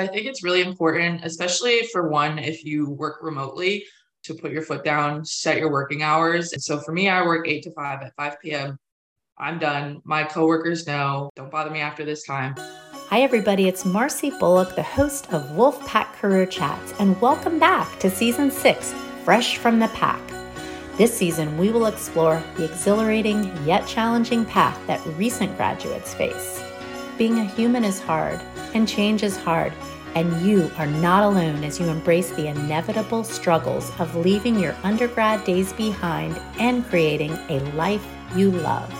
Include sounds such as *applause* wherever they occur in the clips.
I think it's really important, especially for one, if you work remotely, to put your foot down, set your working hours. And so for me, I work eight to five at 5 p.m. I'm done. My coworkers know, don't bother me after this time. Hi, everybody. It's Marcy Bullock, the host of Wolfpack Career Chats, and welcome back to season six, Fresh from the Pack. This season, we will explore the exhilarating yet challenging path that recent graduates face. Being a human is hard, and change is hard, and you are not alone as you embrace the inevitable struggles of leaving your undergrad days behind and creating a life you love.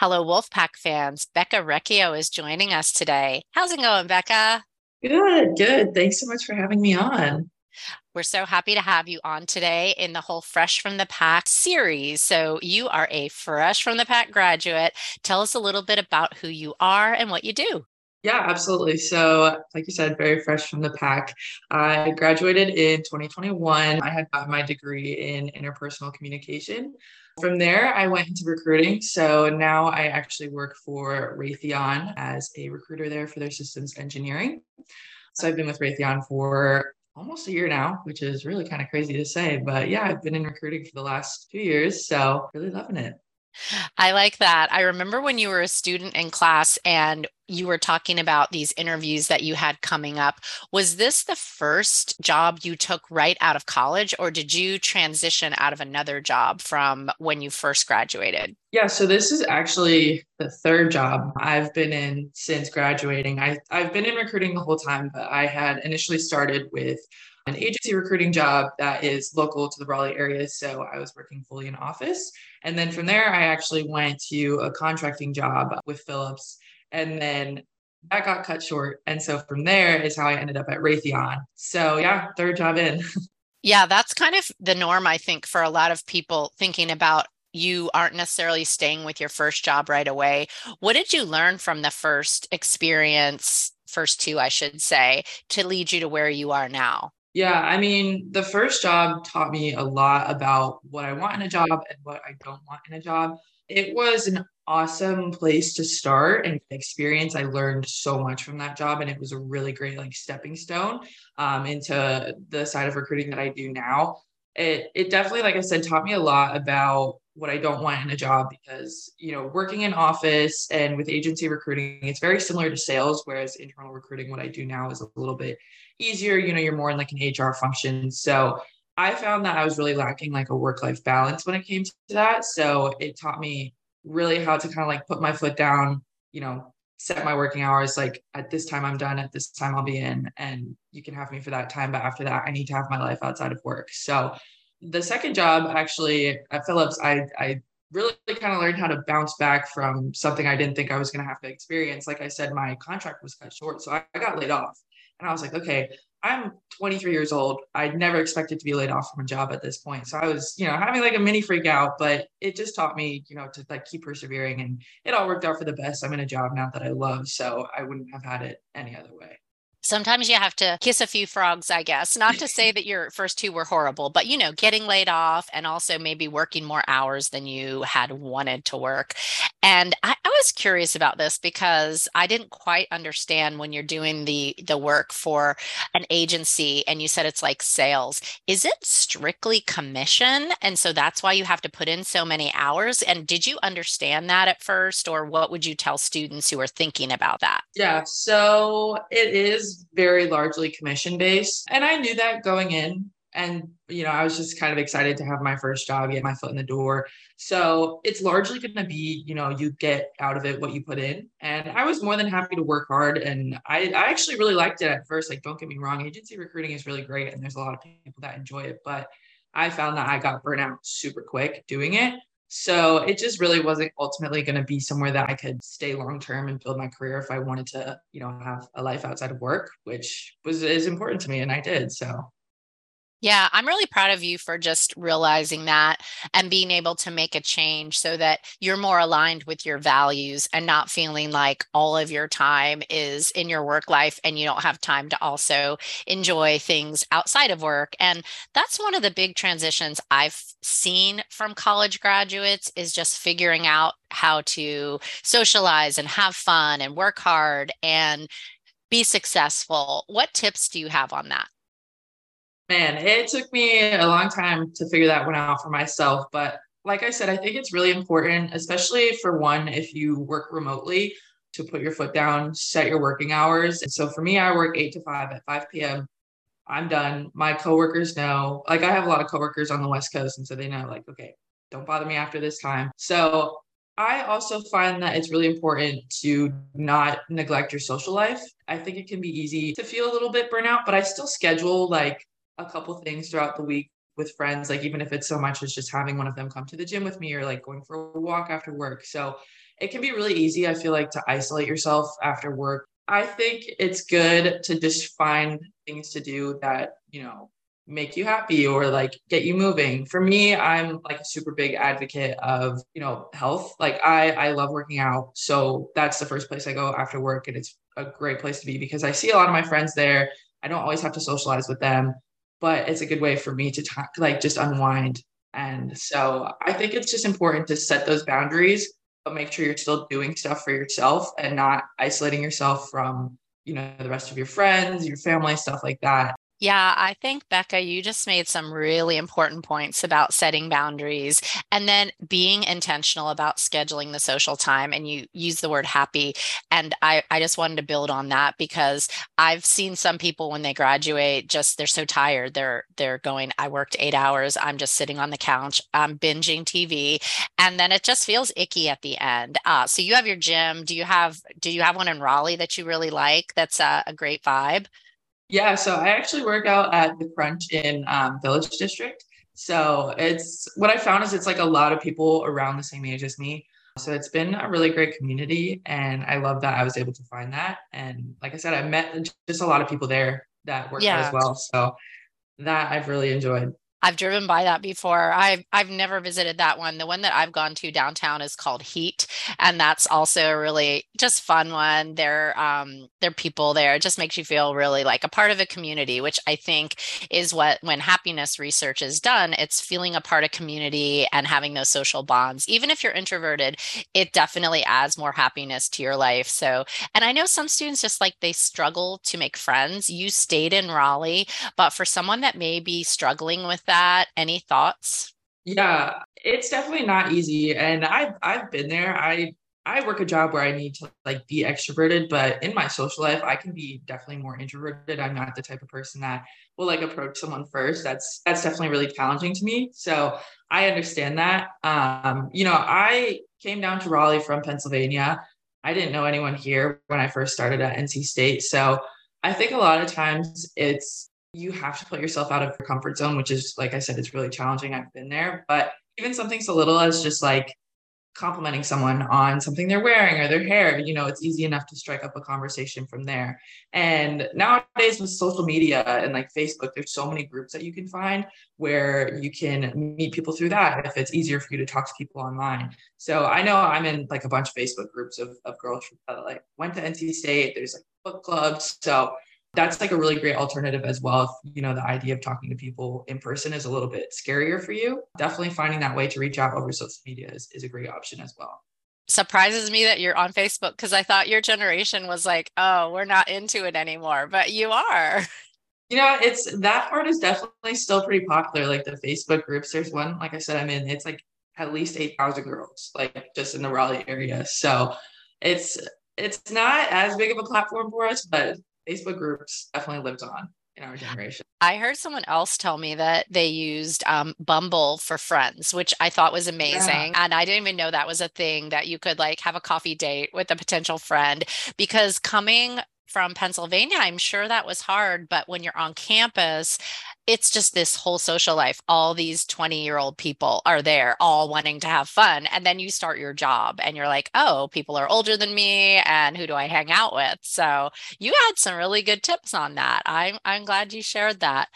Hello, Wolfpack fans. Becca Recchio is joining us today. How's it going, Becca? Good, good. Thanks so much for having me on. We're so happy to have you on today in the whole Fresh from the Pack series. So, you are a Fresh from the Pack graduate. Tell us a little bit about who you are and what you do. Yeah, absolutely. So, like you said, very fresh from the pack. I graduated in 2021. I had my degree in interpersonal communication. From there, I went into recruiting. So now I actually work for Raytheon as a recruiter there for their systems engineering. So I've been with Raytheon for almost a year now, which is really kind of crazy to say. But yeah, I've been in recruiting for the last two years. So really loving it. I like that. I remember when you were a student in class and you were talking about these interviews that you had coming up. Was this the first job you took right out of college, or did you transition out of another job from when you first graduated? Yeah, so this is actually the third job I've been in since graduating. I, I've been in recruiting the whole time, but I had initially started with an agency recruiting job that is local to the Raleigh area. So I was working fully in office. And then from there, I actually went to a contracting job with Phillips. And then that got cut short. And so from there is how I ended up at Raytheon. So yeah, third job in. *laughs* yeah, that's kind of the norm, I think, for a lot of people thinking about you aren't necessarily staying with your first job right away. What did you learn from the first experience, first two, I should say, to lead you to where you are now? Yeah, I mean, the first job taught me a lot about what I want in a job and what I don't want in a job. It was an awesome place to start and experience. I learned so much from that job, and it was a really great like stepping stone um, into the side of recruiting that I do now. It it definitely, like I said, taught me a lot about what I don't want in a job because you know working in office and with agency recruiting, it's very similar to sales, whereas internal recruiting, what I do now, is a little bit easier. You know, you're more in like an HR function. So I found that I was really lacking like a work life balance when it came to that. So it taught me really how to kind of like put my foot down, you know, set my working hours like at this time I'm done, at this time I'll be in, and you can have me for that time. But after that, I need to have my life outside of work. So the second job actually at Phillips, I I really kind of learned how to bounce back from something I didn't think I was going to have to experience. Like I said, my contract was cut short, so I, I got laid off. And I was like, okay, I'm 23 years old. I'd never expected to be laid off from a job at this point. So I was, you know, having like a mini freak out, but it just taught me, you know, to like keep persevering and it all worked out for the best. I'm in a job now that I love. So I wouldn't have had it any other way sometimes you have to kiss a few frogs, I guess. Not to say that your first two were horrible, but you know, getting laid off and also maybe working more hours than you had wanted to work. And I, I, was curious about this because I didn't quite understand when you're doing the the work for an agency and you said it's like sales. Is it strictly commission? And so that's why you have to put in so many hours. And did you understand that at first, or what would you tell students who are thinking about that? Yeah, so it is very largely commission based. And I knew that going in. And, you know, I was just kind of excited to have my first job, get my foot in the door. So it's largely going to be, you know, you get out of it what you put in. And I was more than happy to work hard. And I, I actually really liked it at first. Like, don't get me wrong, agency recruiting is really great. And there's a lot of people that enjoy it. But I found that I got burnt out super quick doing it. So it just really wasn't ultimately going to be somewhere that I could stay long term and build my career if I wanted to, you know, have a life outside of work, which was is important to me and I did. So Yeah, I'm really proud of you for just realizing that and being able to make a change so that you're more aligned with your values and not feeling like all of your time is in your work life and you don't have time to also enjoy things outside of work. And that's one of the big transitions I've seen from college graduates is just figuring out how to socialize and have fun and work hard and be successful. What tips do you have on that? Man, it took me a long time to figure that one out for myself. But like I said, I think it's really important, especially for one, if you work remotely, to put your foot down, set your working hours. And so for me, I work eight to five at 5 p.m. I'm done. My coworkers know, like I have a lot of coworkers on the West Coast. And so they know, like, okay, don't bother me after this time. So I also find that it's really important to not neglect your social life. I think it can be easy to feel a little bit burnout, but I still schedule like a couple things throughout the week with friends, like even if it's so much as just having one of them come to the gym with me or like going for a walk after work. So it can be really easy, I feel like, to isolate yourself after work. I think it's good to just find things to do that, you know, make you happy or like get you moving. For me, I'm like a super big advocate of, you know, health. Like I I love working out. So that's the first place I go after work and it's a great place to be because I see a lot of my friends there. I don't always have to socialize with them but it's a good way for me to talk, like just unwind. And so I think it's just important to set those boundaries, but make sure you're still doing stuff for yourself and not isolating yourself from, you know, the rest of your friends, your family, stuff like that. Yeah, I think, Becca, you just made some really important points about setting boundaries and then being intentional about scheduling the social time. And you use the word happy. And I, I just wanted to build on that because I've seen some people when they graduate, just they're so tired. They're they're going, I worked eight hours. I'm just sitting on the couch. I'm binging TV. And then it just feels icky at the end. Uh, so you have your gym. Do you have do you have one in Raleigh that you really like? That's a, a great vibe. Yeah, so I actually work out at the Crunch in um, Village District. So it's what I found is it's like a lot of people around the same age as me. So it's been a really great community, and I love that I was able to find that. And like I said, I met just a lot of people there that work yeah. as well. So that I've really enjoyed. I've driven by that before. I've I've never visited that one. The one that I've gone to downtown is called Heat, and that's also a really just fun one. There, um, there are people there. It just makes you feel really like a part of a community, which I think is what when happiness research is done, it's feeling a part of community and having those social bonds. Even if you're introverted, it definitely adds more happiness to your life. So, and I know some students just like they struggle to make friends. You stayed in Raleigh, but for someone that may be struggling with that? Any thoughts? Yeah, it's definitely not easy. And I've I've been there. I I work a job where I need to like be extroverted, but in my social life, I can be definitely more introverted. I'm not the type of person that will like approach someone first. That's that's definitely really challenging to me. So I understand that. Um, you know, I came down to Raleigh from Pennsylvania. I didn't know anyone here when I first started at NC State. So I think a lot of times it's you have to put yourself out of your comfort zone, which is, like I said, it's really challenging. I've been there, but even something so little as just like complimenting someone on something they're wearing or their hair, you know, it's easy enough to strike up a conversation from there. And nowadays with social media and like Facebook, there's so many groups that you can find where you can meet people through that if it's easier for you to talk to people online. So I know I'm in like a bunch of Facebook groups of, of girls that like went to NC State. There's like book clubs. So that's like a really great alternative as well if you know the idea of talking to people in person is a little bit scarier for you. Definitely finding that way to reach out over social media is, is a great option as well. Surprises me that you're on facebook because i thought your generation was like oh we're not into it anymore but you are. You know it's that part is definitely still pretty popular like the facebook groups. There's one like i said i'm in it's like at least 8000 girls like just in the raleigh area. So it's it's not as big of a platform for us but Facebook groups definitely lived on in our generation. I heard someone else tell me that they used um, Bumble for friends, which I thought was amazing. Yeah. And I didn't even know that was a thing that you could like have a coffee date with a potential friend because coming from Pennsylvania, I'm sure that was hard. But when you're on campus, it's just this whole social life. All these 20 year old people are there, all wanting to have fun. And then you start your job and you're like, oh, people are older than me. And who do I hang out with? So you had some really good tips on that. I'm, I'm glad you shared that.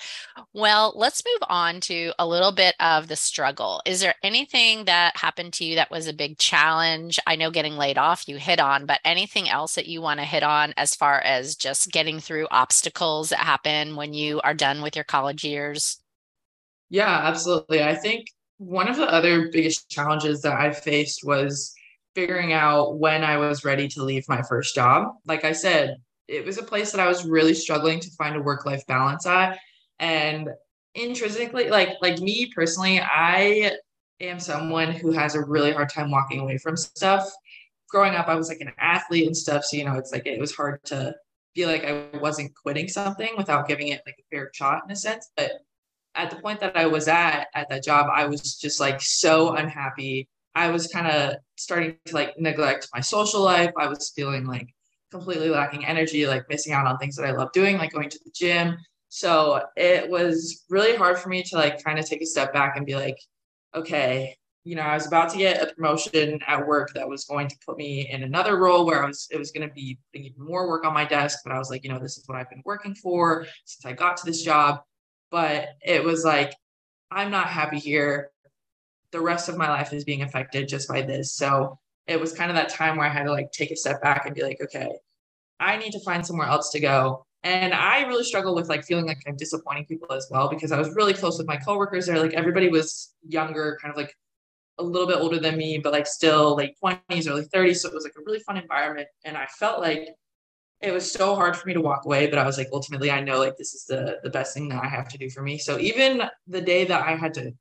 Well, let's move on to a little bit of the struggle. Is there anything that happened to you that was a big challenge? I know getting laid off you hit on, but anything else that you want to hit on as far as just getting through obstacles that happen when you are done with your college years? Yeah, absolutely. I think one of the other biggest challenges that I faced was figuring out when I was ready to leave my first job. Like I said, it was a place that I was really struggling to find a work life balance at. And intrinsically, like like me personally, I am someone who has a really hard time walking away from stuff. Growing up, I was like an athlete and stuff. So, you know, it's like it was hard to feel like I wasn't quitting something without giving it like a fair shot in a sense. But at the point that I was at at that job, I was just like so unhappy. I was kind of starting to like neglect my social life. I was feeling like completely lacking energy, like missing out on things that I love doing, like going to the gym. So it was really hard for me to like kind of take a step back and be like, okay, you know, I was about to get a promotion at work that was going to put me in another role where I was, it was going to be even more work on my desk. But I was like, you know, this is what I've been working for since I got to this job. But it was like, I'm not happy here. The rest of my life is being affected just by this. So it was kind of that time where I had to like take a step back and be like, okay, I need to find somewhere else to go. And I really struggle with like feeling like I'm disappointing people as well because I was really close with my coworkers there. Like everybody was younger, kind of like a little bit older than me, but like still late 20s, early 30s. So it was like a really fun environment. And I felt like it was so hard for me to walk away, but I was like, ultimately, I know like this is the the best thing that I have to do for me. So even the day that I had to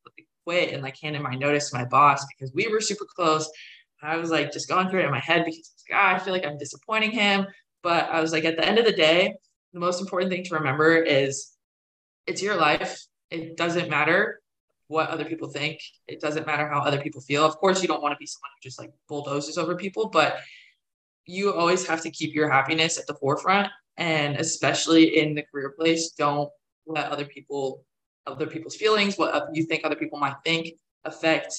quit and like hand in my notice to my boss because we were super close, I was like just going through it in my head because I, like, ah, I feel like I'm disappointing him. But I was like, at the end of the day, the most important thing to remember is it's your life. It doesn't matter what other people think. It doesn't matter how other people feel. Of course, you don't want to be someone who just like bulldozes over people, but you always have to keep your happiness at the forefront. And especially in the career place, don't let other people, other people's feelings, what you think other people might think, affect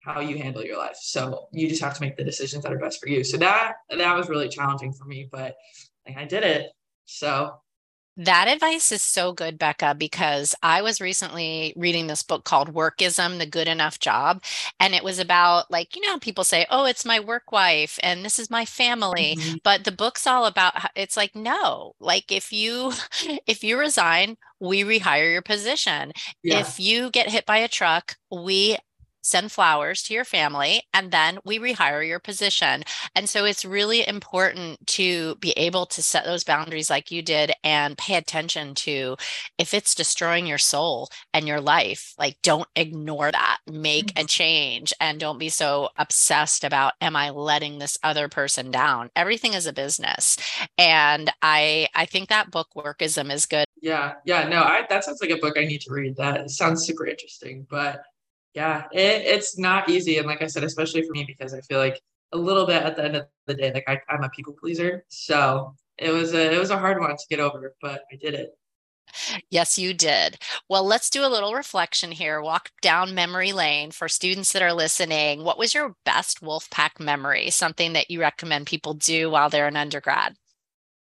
how you handle your life. So you just have to make the decisions that are best for you. So that that was really challenging for me, but like, I did it. So that advice is so good, Becca, because I was recently reading this book called Workism, The Good Enough Job. And it was about, like, you know, people say, oh, it's my work wife and this is my family. Mm-hmm. But the book's all about, it's like, no, like if you, *laughs* if you resign, we rehire your position. Yeah. If you get hit by a truck, we send flowers to your family, and then we rehire your position. And so it's really important to be able to set those boundaries like you did and pay attention to if it's destroying your soul and your life, like don't ignore that. Make a mm-hmm. change and don't be so obsessed about, am I letting this other person down? Everything is a business. And I I think that book workism is good. Yeah, yeah, no, I that sounds like a book I need to read. That sounds super interesting. But yeah, it, it's not easy. And like I said, especially for me, because I feel like a little bit at the end of the day, like I, I'm a people pleaser. So it was a it was a hard one to get over, but I did it. Yes, you did. Well, let's do a little reflection here. Walk down memory lane for students that are listening. What was your best Wolfpack memory? Something that you recommend people do while they're an undergrad?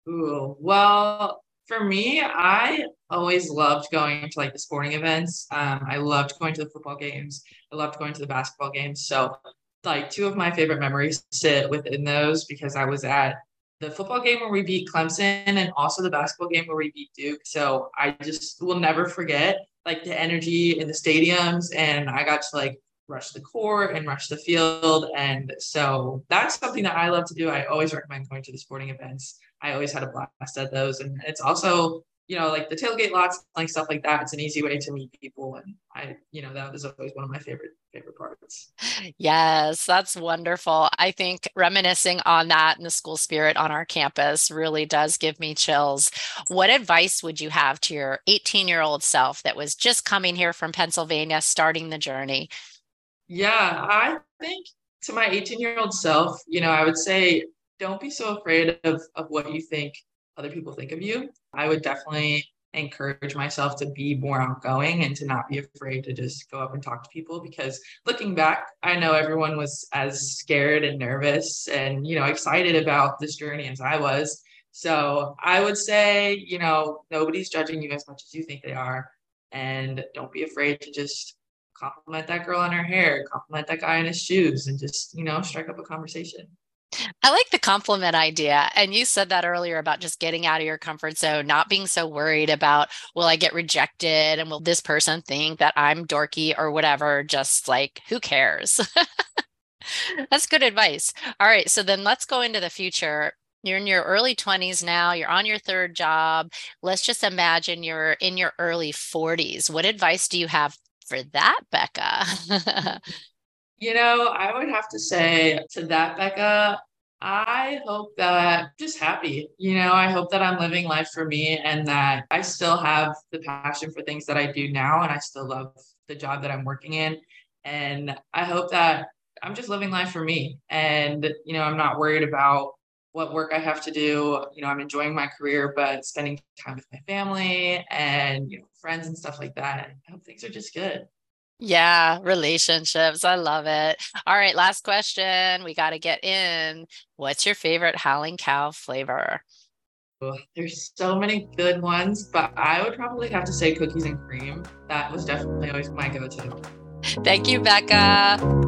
Ooh, well, for me, I always loved going to like the sporting events. Um, I loved going to the football games. I loved going to the basketball games. So, like, two of my favorite memories sit within those because I was at the football game where we beat Clemson and also the basketball game where we beat Duke. So, I just will never forget like the energy in the stadiums. And I got to like rush the court and rush the field. And so that's something that I love to do. I always recommend going to the sporting events. I always had a blast at those. And it's also, you know, like the tailgate lots, like stuff like that. It's an easy way to meet people. And I, you know, that was always one of my favorite, favorite parts. Yes, that's wonderful. I think reminiscing on that and the school spirit on our campus really does give me chills. What advice would you have to your 18 year old self that was just coming here from Pennsylvania, starting the journey? Yeah, I think to my 18 year old self, you know, I would say don't be so afraid of, of what you think other people think of you. I would definitely encourage myself to be more outgoing and to not be afraid to just go up and talk to people because looking back i know everyone was as scared and nervous and you know excited about this journey as i was so i would say you know nobody's judging you as much as you think they are and don't be afraid to just compliment that girl on her hair compliment that guy on his shoes and just you know strike up a conversation I like the compliment idea. And you said that earlier about just getting out of your comfort zone, not being so worried about, will I get rejected? And will this person think that I'm dorky or whatever? Just like, who cares? *laughs* That's good advice. All right. So then let's go into the future. You're in your early 20s now, you're on your third job. Let's just imagine you're in your early 40s. What advice do you have for that, Becca? Mm-hmm. *laughs* You know, I would have to say to that, Becca, I hope that just happy. You know, I hope that I'm living life for me and that I still have the passion for things that I do now and I still love the job that I'm working in. And I hope that I'm just living life for me. And, you know, I'm not worried about what work I have to do. You know, I'm enjoying my career, but spending time with my family and, you know, friends and stuff like that. I hope things are just good. Yeah, relationships. I love it. All right, last question. We got to get in. What's your favorite Howling Cow flavor? There's so many good ones, but I would probably have to say cookies and cream. That was definitely always my go to. Thank you, Becca.